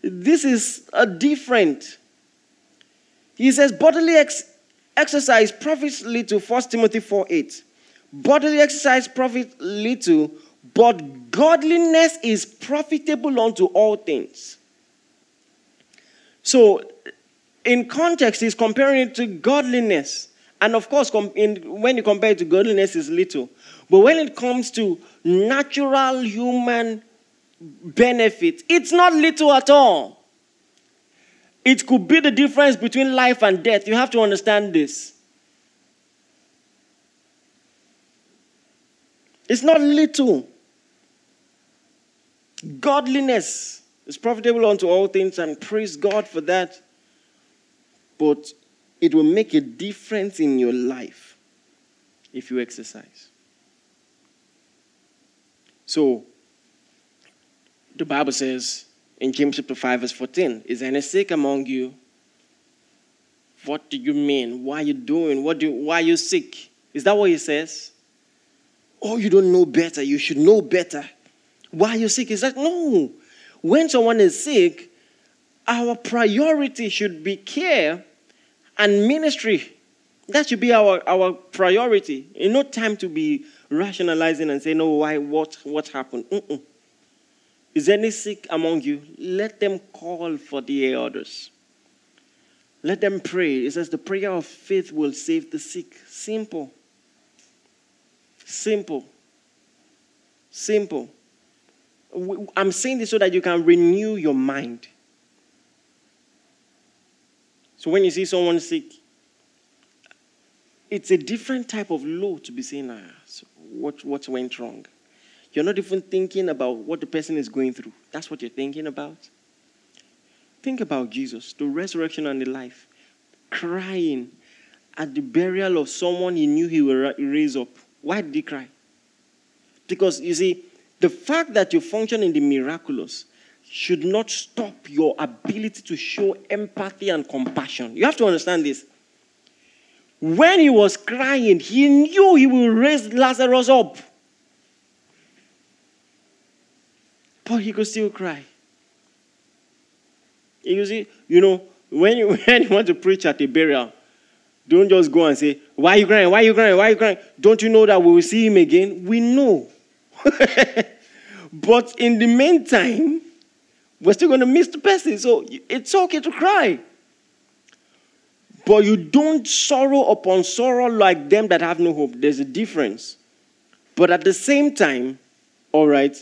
this is a different. He says bodily ex- exercise profits little, 1 Timothy 4 8. Bodily exercise profits little, but godliness is profitable unto all things. So in context, he's comparing it to godliness. And of course, in, when you compare it to godliness, it's little. But when it comes to natural human benefit, it's not little at all. It could be the difference between life and death. You have to understand this. It's not little. Godliness is profitable unto all things, and praise God for that but it will make a difference in your life if you exercise. So, the Bible says in James chapter 5, verse 14, Is any sick among you? What do you mean? Why are you doing? What do, why are you sick? Is that what he says? Oh, you don't know better. You should know better. Why are you sick? Is that no? When someone is sick, our priority should be care and ministry. That should be our, our priority. In no time to be rationalizing and saying, "No, why? What? What happened?" Mm-mm. Is any sick among you? Let them call for the elders. Let them pray. It says the prayer of faith will save the sick. Simple. Simple. Simple. I'm saying this so that you can renew your mind. So when you see someone sick, it's a different type of law to be saying, ah, so what, what went wrong? You're not even thinking about what the person is going through. That's what you're thinking about. Think about Jesus, the resurrection and the life, crying at the burial of someone he knew he would raise up. Why did he cry? Because you see, the fact that you function in the miraculous should not stop your ability to show empathy and compassion. You have to understand this. When he was crying, he knew he would raise Lazarus up. But he could still cry. You see, you know, when you, <laughs> when you want to preach at a burial, don't just go and say, Why are you crying? Why are you crying? Why are you crying? Don't you know that we will see him again? We know. <laughs> but in the meantime, we're still going to miss the person. So it's okay to cry. But you don't sorrow upon sorrow like them that have no hope. There's a difference. But at the same time, all right,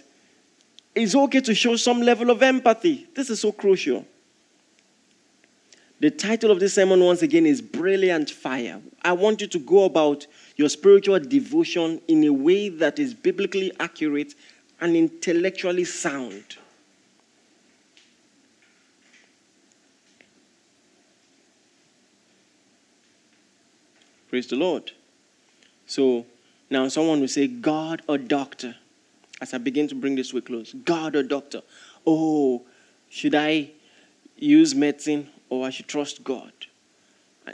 it's okay to show some level of empathy. This is so crucial. The title of this sermon, once again, is Brilliant Fire. I want you to go about your spiritual devotion in a way that is biblically accurate and intellectually sound. Praise the Lord. So now someone will say, God or doctor. As I begin to bring this to a close, God or doctor. Oh, should I use medicine or I should trust God?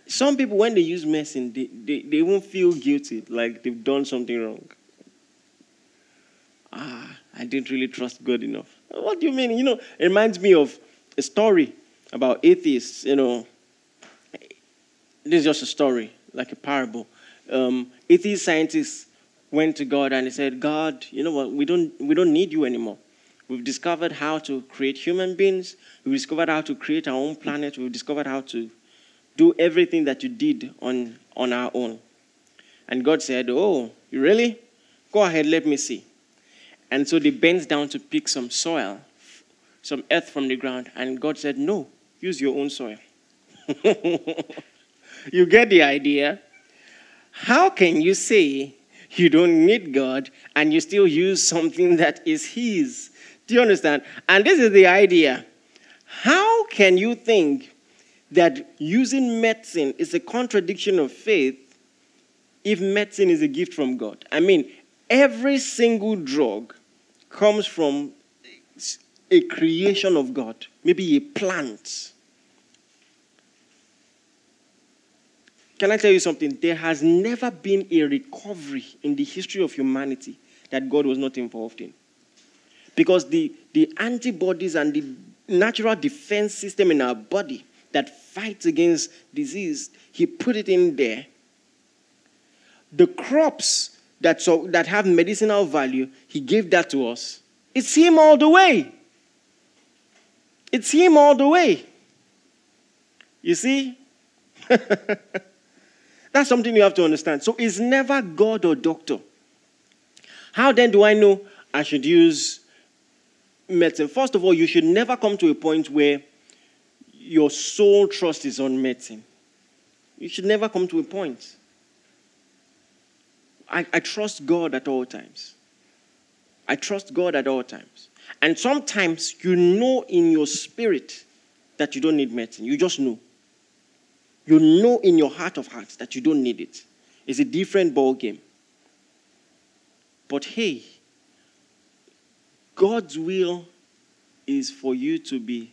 Some people, when they use medicine, they, they, they won't feel guilty, like they've done something wrong. Ah, I didn't really trust God enough. What do you mean? You know, it reminds me of a story about atheists. You know, this is just a story like a parable. Um, atheist scientists went to God and they said, God, you know what? We don't, we don't need you anymore. We've discovered how to create human beings. We've discovered how to create our own planet. We've discovered how to do everything that you did on, on our own. And God said, Oh, you really? Go ahead, let me see. And so they bent down to pick some soil, some earth from the ground. And God said, No, use your own soil. <laughs> You get the idea? How can you say you don't need God and you still use something that is His? Do you understand? And this is the idea. How can you think that using medicine is a contradiction of faith if medicine is a gift from God? I mean, every single drug comes from a creation of God, maybe a plant Can I tell you something? There has never been a recovery in the history of humanity that God was not involved in. Because the, the antibodies and the natural defense system in our body that fights against disease, He put it in there. The crops that, so, that have medicinal value, He gave that to us. It's Him all the way. It's Him all the way. You see? <laughs> That's something you have to understand. So it's never God or doctor. How then do I know I should use medicine? First of all, you should never come to a point where your sole trust is on medicine. You should never come to a point. I, I trust God at all times. I trust God at all times. And sometimes you know in your spirit that you don't need medicine. You just know. You know in your heart of hearts that you don't need it. It's a different ball game. But hey, God's will is for you to be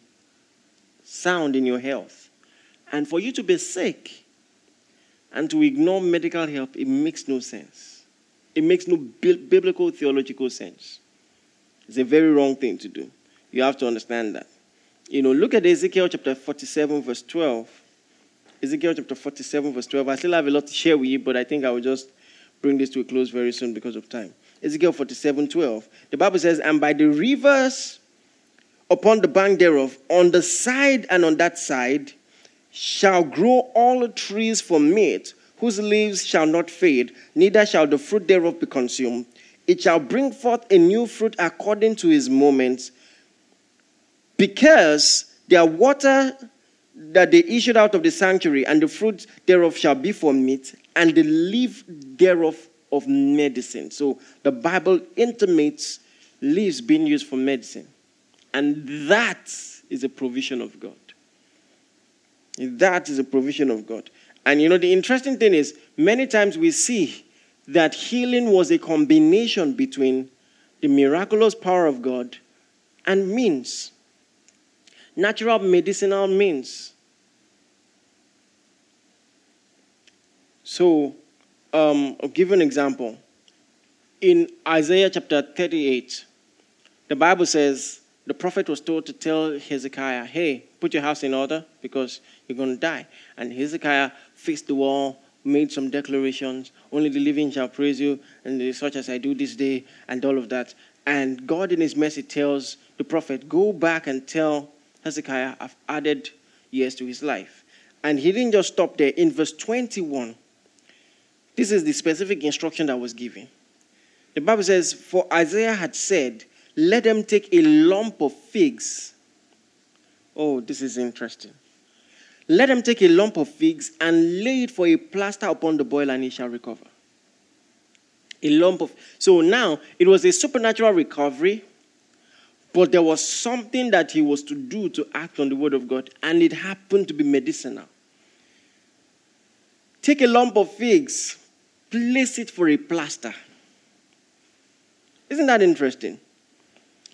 sound in your health. And for you to be sick and to ignore medical help, it makes no sense. It makes no biblical theological sense. It's a very wrong thing to do. You have to understand that. You know, look at Ezekiel chapter 47, verse 12. Ezekiel chapter 47, verse 12. I still have a lot to share with you, but I think I will just bring this to a close very soon because of time. Ezekiel 47, 12. The Bible says, And by the rivers upon the bank thereof, on the side and on that side, shall grow all trees for meat, whose leaves shall not fade, neither shall the fruit thereof be consumed. It shall bring forth a new fruit according to his moments, because their water that they issued out of the sanctuary, and the fruit thereof shall be for meat, and the leaf thereof of medicine. So the Bible intimates leaves being used for medicine. And that is a provision of God. That is a provision of God. And you know, the interesting thing is, many times we see that healing was a combination between the miraculous power of God and means, natural medicinal means. So, um, I'll give an example. In Isaiah chapter 38, the Bible says the prophet was told to tell Hezekiah, hey, put your house in order because you're going to die. And Hezekiah faced the wall, made some declarations, only the living shall praise you, and such as I do this day, and all of that. And God, in his mercy, tells the prophet, go back and tell Hezekiah, I've added years to his life. And he didn't just stop there. In verse 21, this is the specific instruction that was given. The Bible says, For Isaiah had said, Let them take a lump of figs. Oh, this is interesting. Let them take a lump of figs and lay it for a plaster upon the boil, and he shall recover. A lump of. So now, it was a supernatural recovery, but there was something that he was to do to act on the word of God, and it happened to be medicinal. Take a lump of figs, place it for a plaster. Isn't that interesting?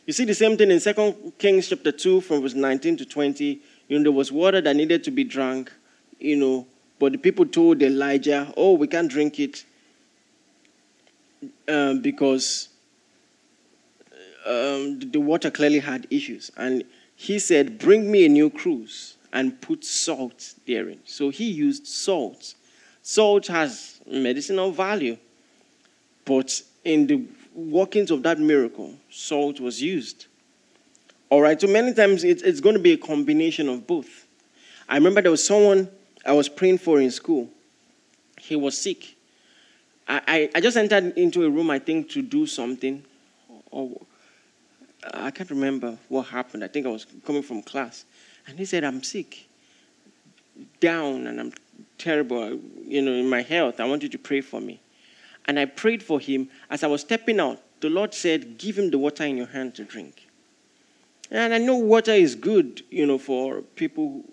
You see the same thing in 2 Kings chapter 2 from verse 19 to 20. You know, there was water that needed to be drunk, you know, but the people told Elijah, oh, we can't drink it um, because um, the water clearly had issues. And he said, bring me a new cruse and put salt therein. So he used salt. Salt has medicinal value. But in the workings of that miracle, salt was used. All right, so many times it, it's going to be a combination of both. I remember there was someone I was praying for in school. He was sick. I, I, just entered into a room, I think, to do something. Or, I can't remember what happened. I think I was coming from class. And he said, I'm sick, down, and I'm terrible, you know, in my health. I want you to pray for me. And I prayed for him. As I was stepping out, the Lord said, Give him the water in your hand to drink. And I know water is good, you know, for people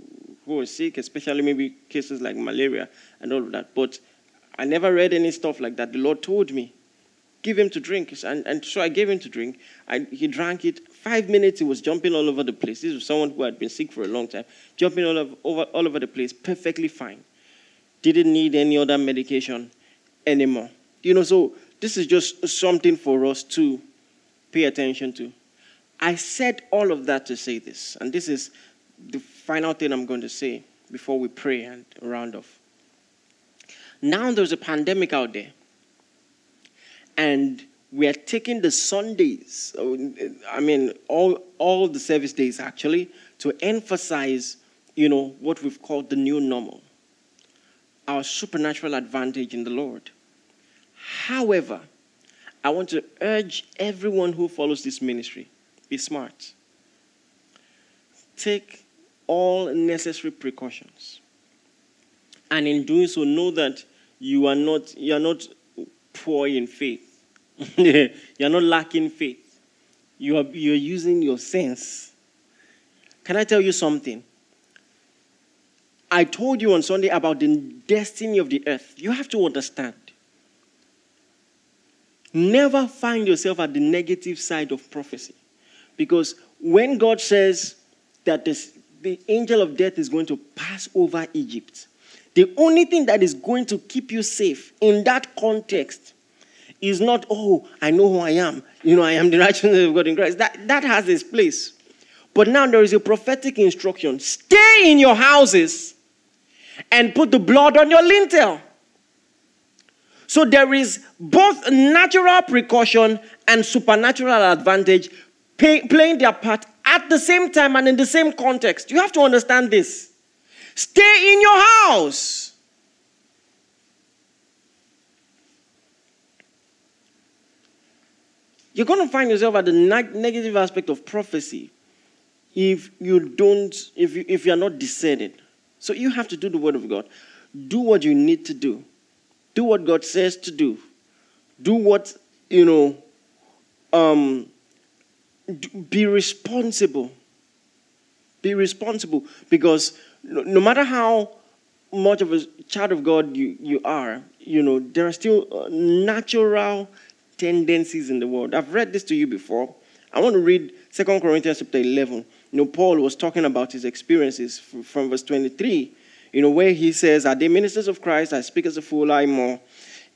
who are sick, especially maybe cases like malaria and all of that. But I never read any stuff like that. The Lord told me, give him to drink. And, and so I gave him to drink. I, he drank it. Five minutes, he was jumping all over the place. This was someone who had been sick for a long time, jumping all over, over, all over the place, perfectly fine didn't need any other medication anymore. You know, so this is just something for us to pay attention to. I said all of that to say this, and this is the final thing I'm going to say before we pray and round off. Now there's a pandemic out there, and we are taking the Sundays, uh, I mean, all, all the service days actually, to emphasize, you know, what we've called the new normal our supernatural advantage in the Lord. However, I want to urge everyone who follows this ministry be smart. Take all necessary precautions. And in doing so, know that you are not, you are not poor in faith. <laughs> you are not lacking faith. You are, you are using your sense. Can I tell you something? I told you on Sunday about the destiny of the earth. You have to understand. Never find yourself at the negative side of prophecy. Because when God says that this, the angel of death is going to pass over Egypt, the only thing that is going to keep you safe in that context is not, oh, I know who I am. You know, I am the righteousness of God in Christ. That, that has its place. But now there is a prophetic instruction stay in your houses and put the blood on your lintel. So there is both natural precaution and supernatural advantage pay, playing their part at the same time and in the same context. You have to understand this. Stay in your house. You're going to find yourself at the negative aspect of prophecy if you don't, if you, if you are not discerning. So you have to do the word of God. Do what you need to do. Do what God says to do. Do what, you know, um, be responsible. Be responsible because no, no, matter how much of a child of God you, you are, you know, there are still uh, natural tendencies in the world. I've read this to you before. I want to read 2 Corinthians chapter 11. You know, Paul was talking about his experiences from, verse 23, you know, where he says, Are they ministers of Christ? I speak as a fool, I more.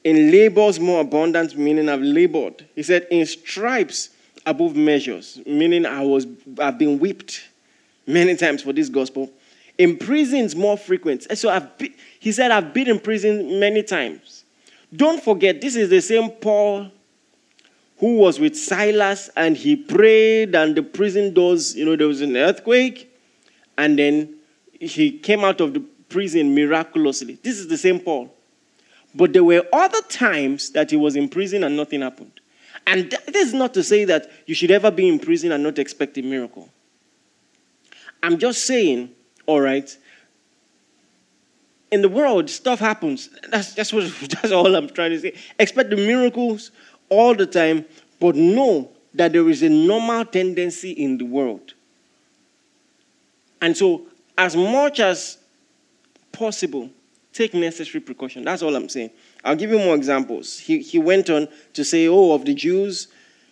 In labors more abundant, meaning I've labored. He said, In stripes above measures, meaning I was I've been whipped many times for this gospel. In prisons more frequent. And so I've been, he said, I've been in prison many times. Don't forget, this is the same Paul who was with Silas and he prayed, and the prison doors, you know, there was an earthquake, and then he came out of the prison miraculously. This is the same Paul. But there were other times that he was in prison and nothing happened. And that is not to say that you should ever be in prison and not expect a miracle. I'm just saying, all right, in the world, stuff happens. That's, that's, what, <laughs> that's all I'm trying to say. Expect the miracles all the time, but know that there is a normal tendency in the world. And so, as much as possible, take necessary precaution. That's all I'm saying. I'll give you more examples. He, he went on to say, Oh, of the Jews,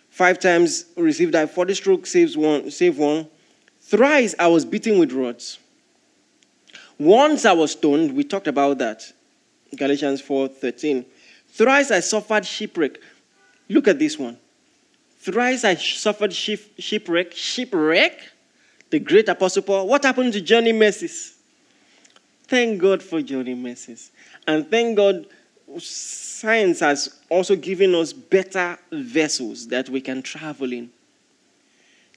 five times received I 40 strokes, saves one, save one. Thrice I was beaten with rods. Once I was stoned, we talked about that. Galatians 4:13. Thrice I suffered shipwreck. Look at this one. Thrice I suffered shipwreck. Shipwreck? The great apostle Paul. What happened to journey mercies? Thank God for journey mercies. And thank God science has also given us better vessels that we can travel in.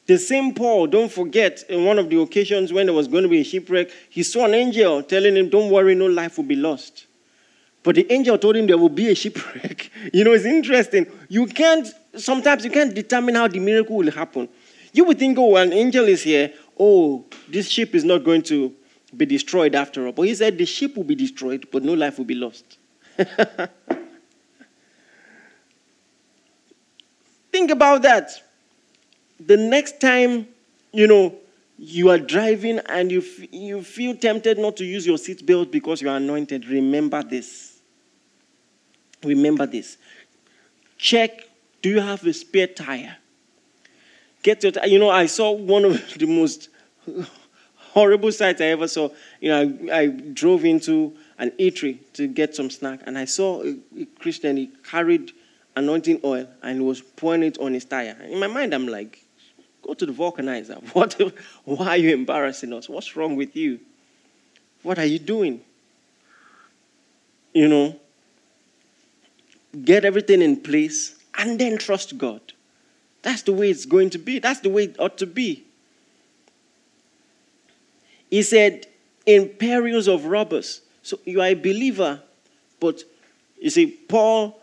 The same Paul, don't forget, in one of the occasions when there was going to be a shipwreck, he saw an angel telling him, Don't worry, no life will be lost. But the angel told him there will be a shipwreck. <laughs> you know, it's interesting. You can't, sometimes you can't determine how the miracle will happen. You would think, oh, an angel is here. Oh, this ship is not going to be destroyed after all. But he said the ship will be destroyed, but no life will be lost. <laughs> Think about that. The next time, you know, you are driving and you, f- you feel tempted not to use your seatbelt because you are anointed, remember this. Remember this. Check do you have a spare tire? Get your. You know, I saw one of <laughs> the most <laughs> horrible sights I ever saw. You know, I, I drove into an eatery to get some snack, and I saw a, a Christian, he carried anointing oil and he was pouring it on his tire. In my mind, I'm like, go to the vulcanizer. <laughs> What, why are you embarrassing us? What's wrong with you? What are you doing? You know, get everything in place and then trust God. That's the way it's going to be. That's the way it ought to be. He said, in perils of robbers. So you are a believer, but you see, Paul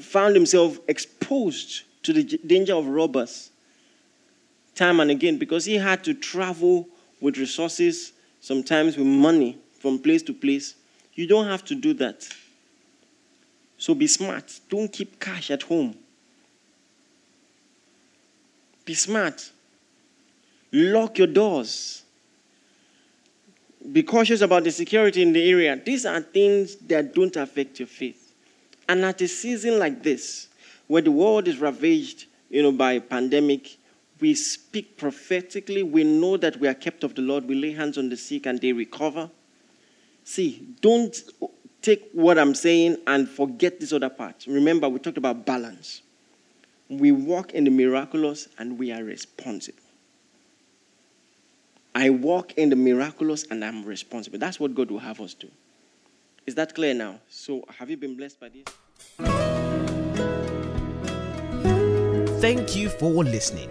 found himself exposed to the danger of robbers time and again because he had to travel with resources, sometimes with money from place to place. You don't have to do that. So be smart. Don't keep cash at home. Be smart. Lock your doors be cautious about the security in the area. These are things that don't affect your faith. And at a season like this, where the world is ravaged, you know, by pandemic, we speak prophetically, we know that we are kept of the Lord, we lay hands on the sick and they recover. See, don't take what I'm saying and forget this other part. Remember, we talked about balance. We walk in the miraculous and we are responsible. I walk in the miraculous and I'm responsible. That's what God will have us do. Is that clear now? So, have you been blessed by this? Thank you for listening.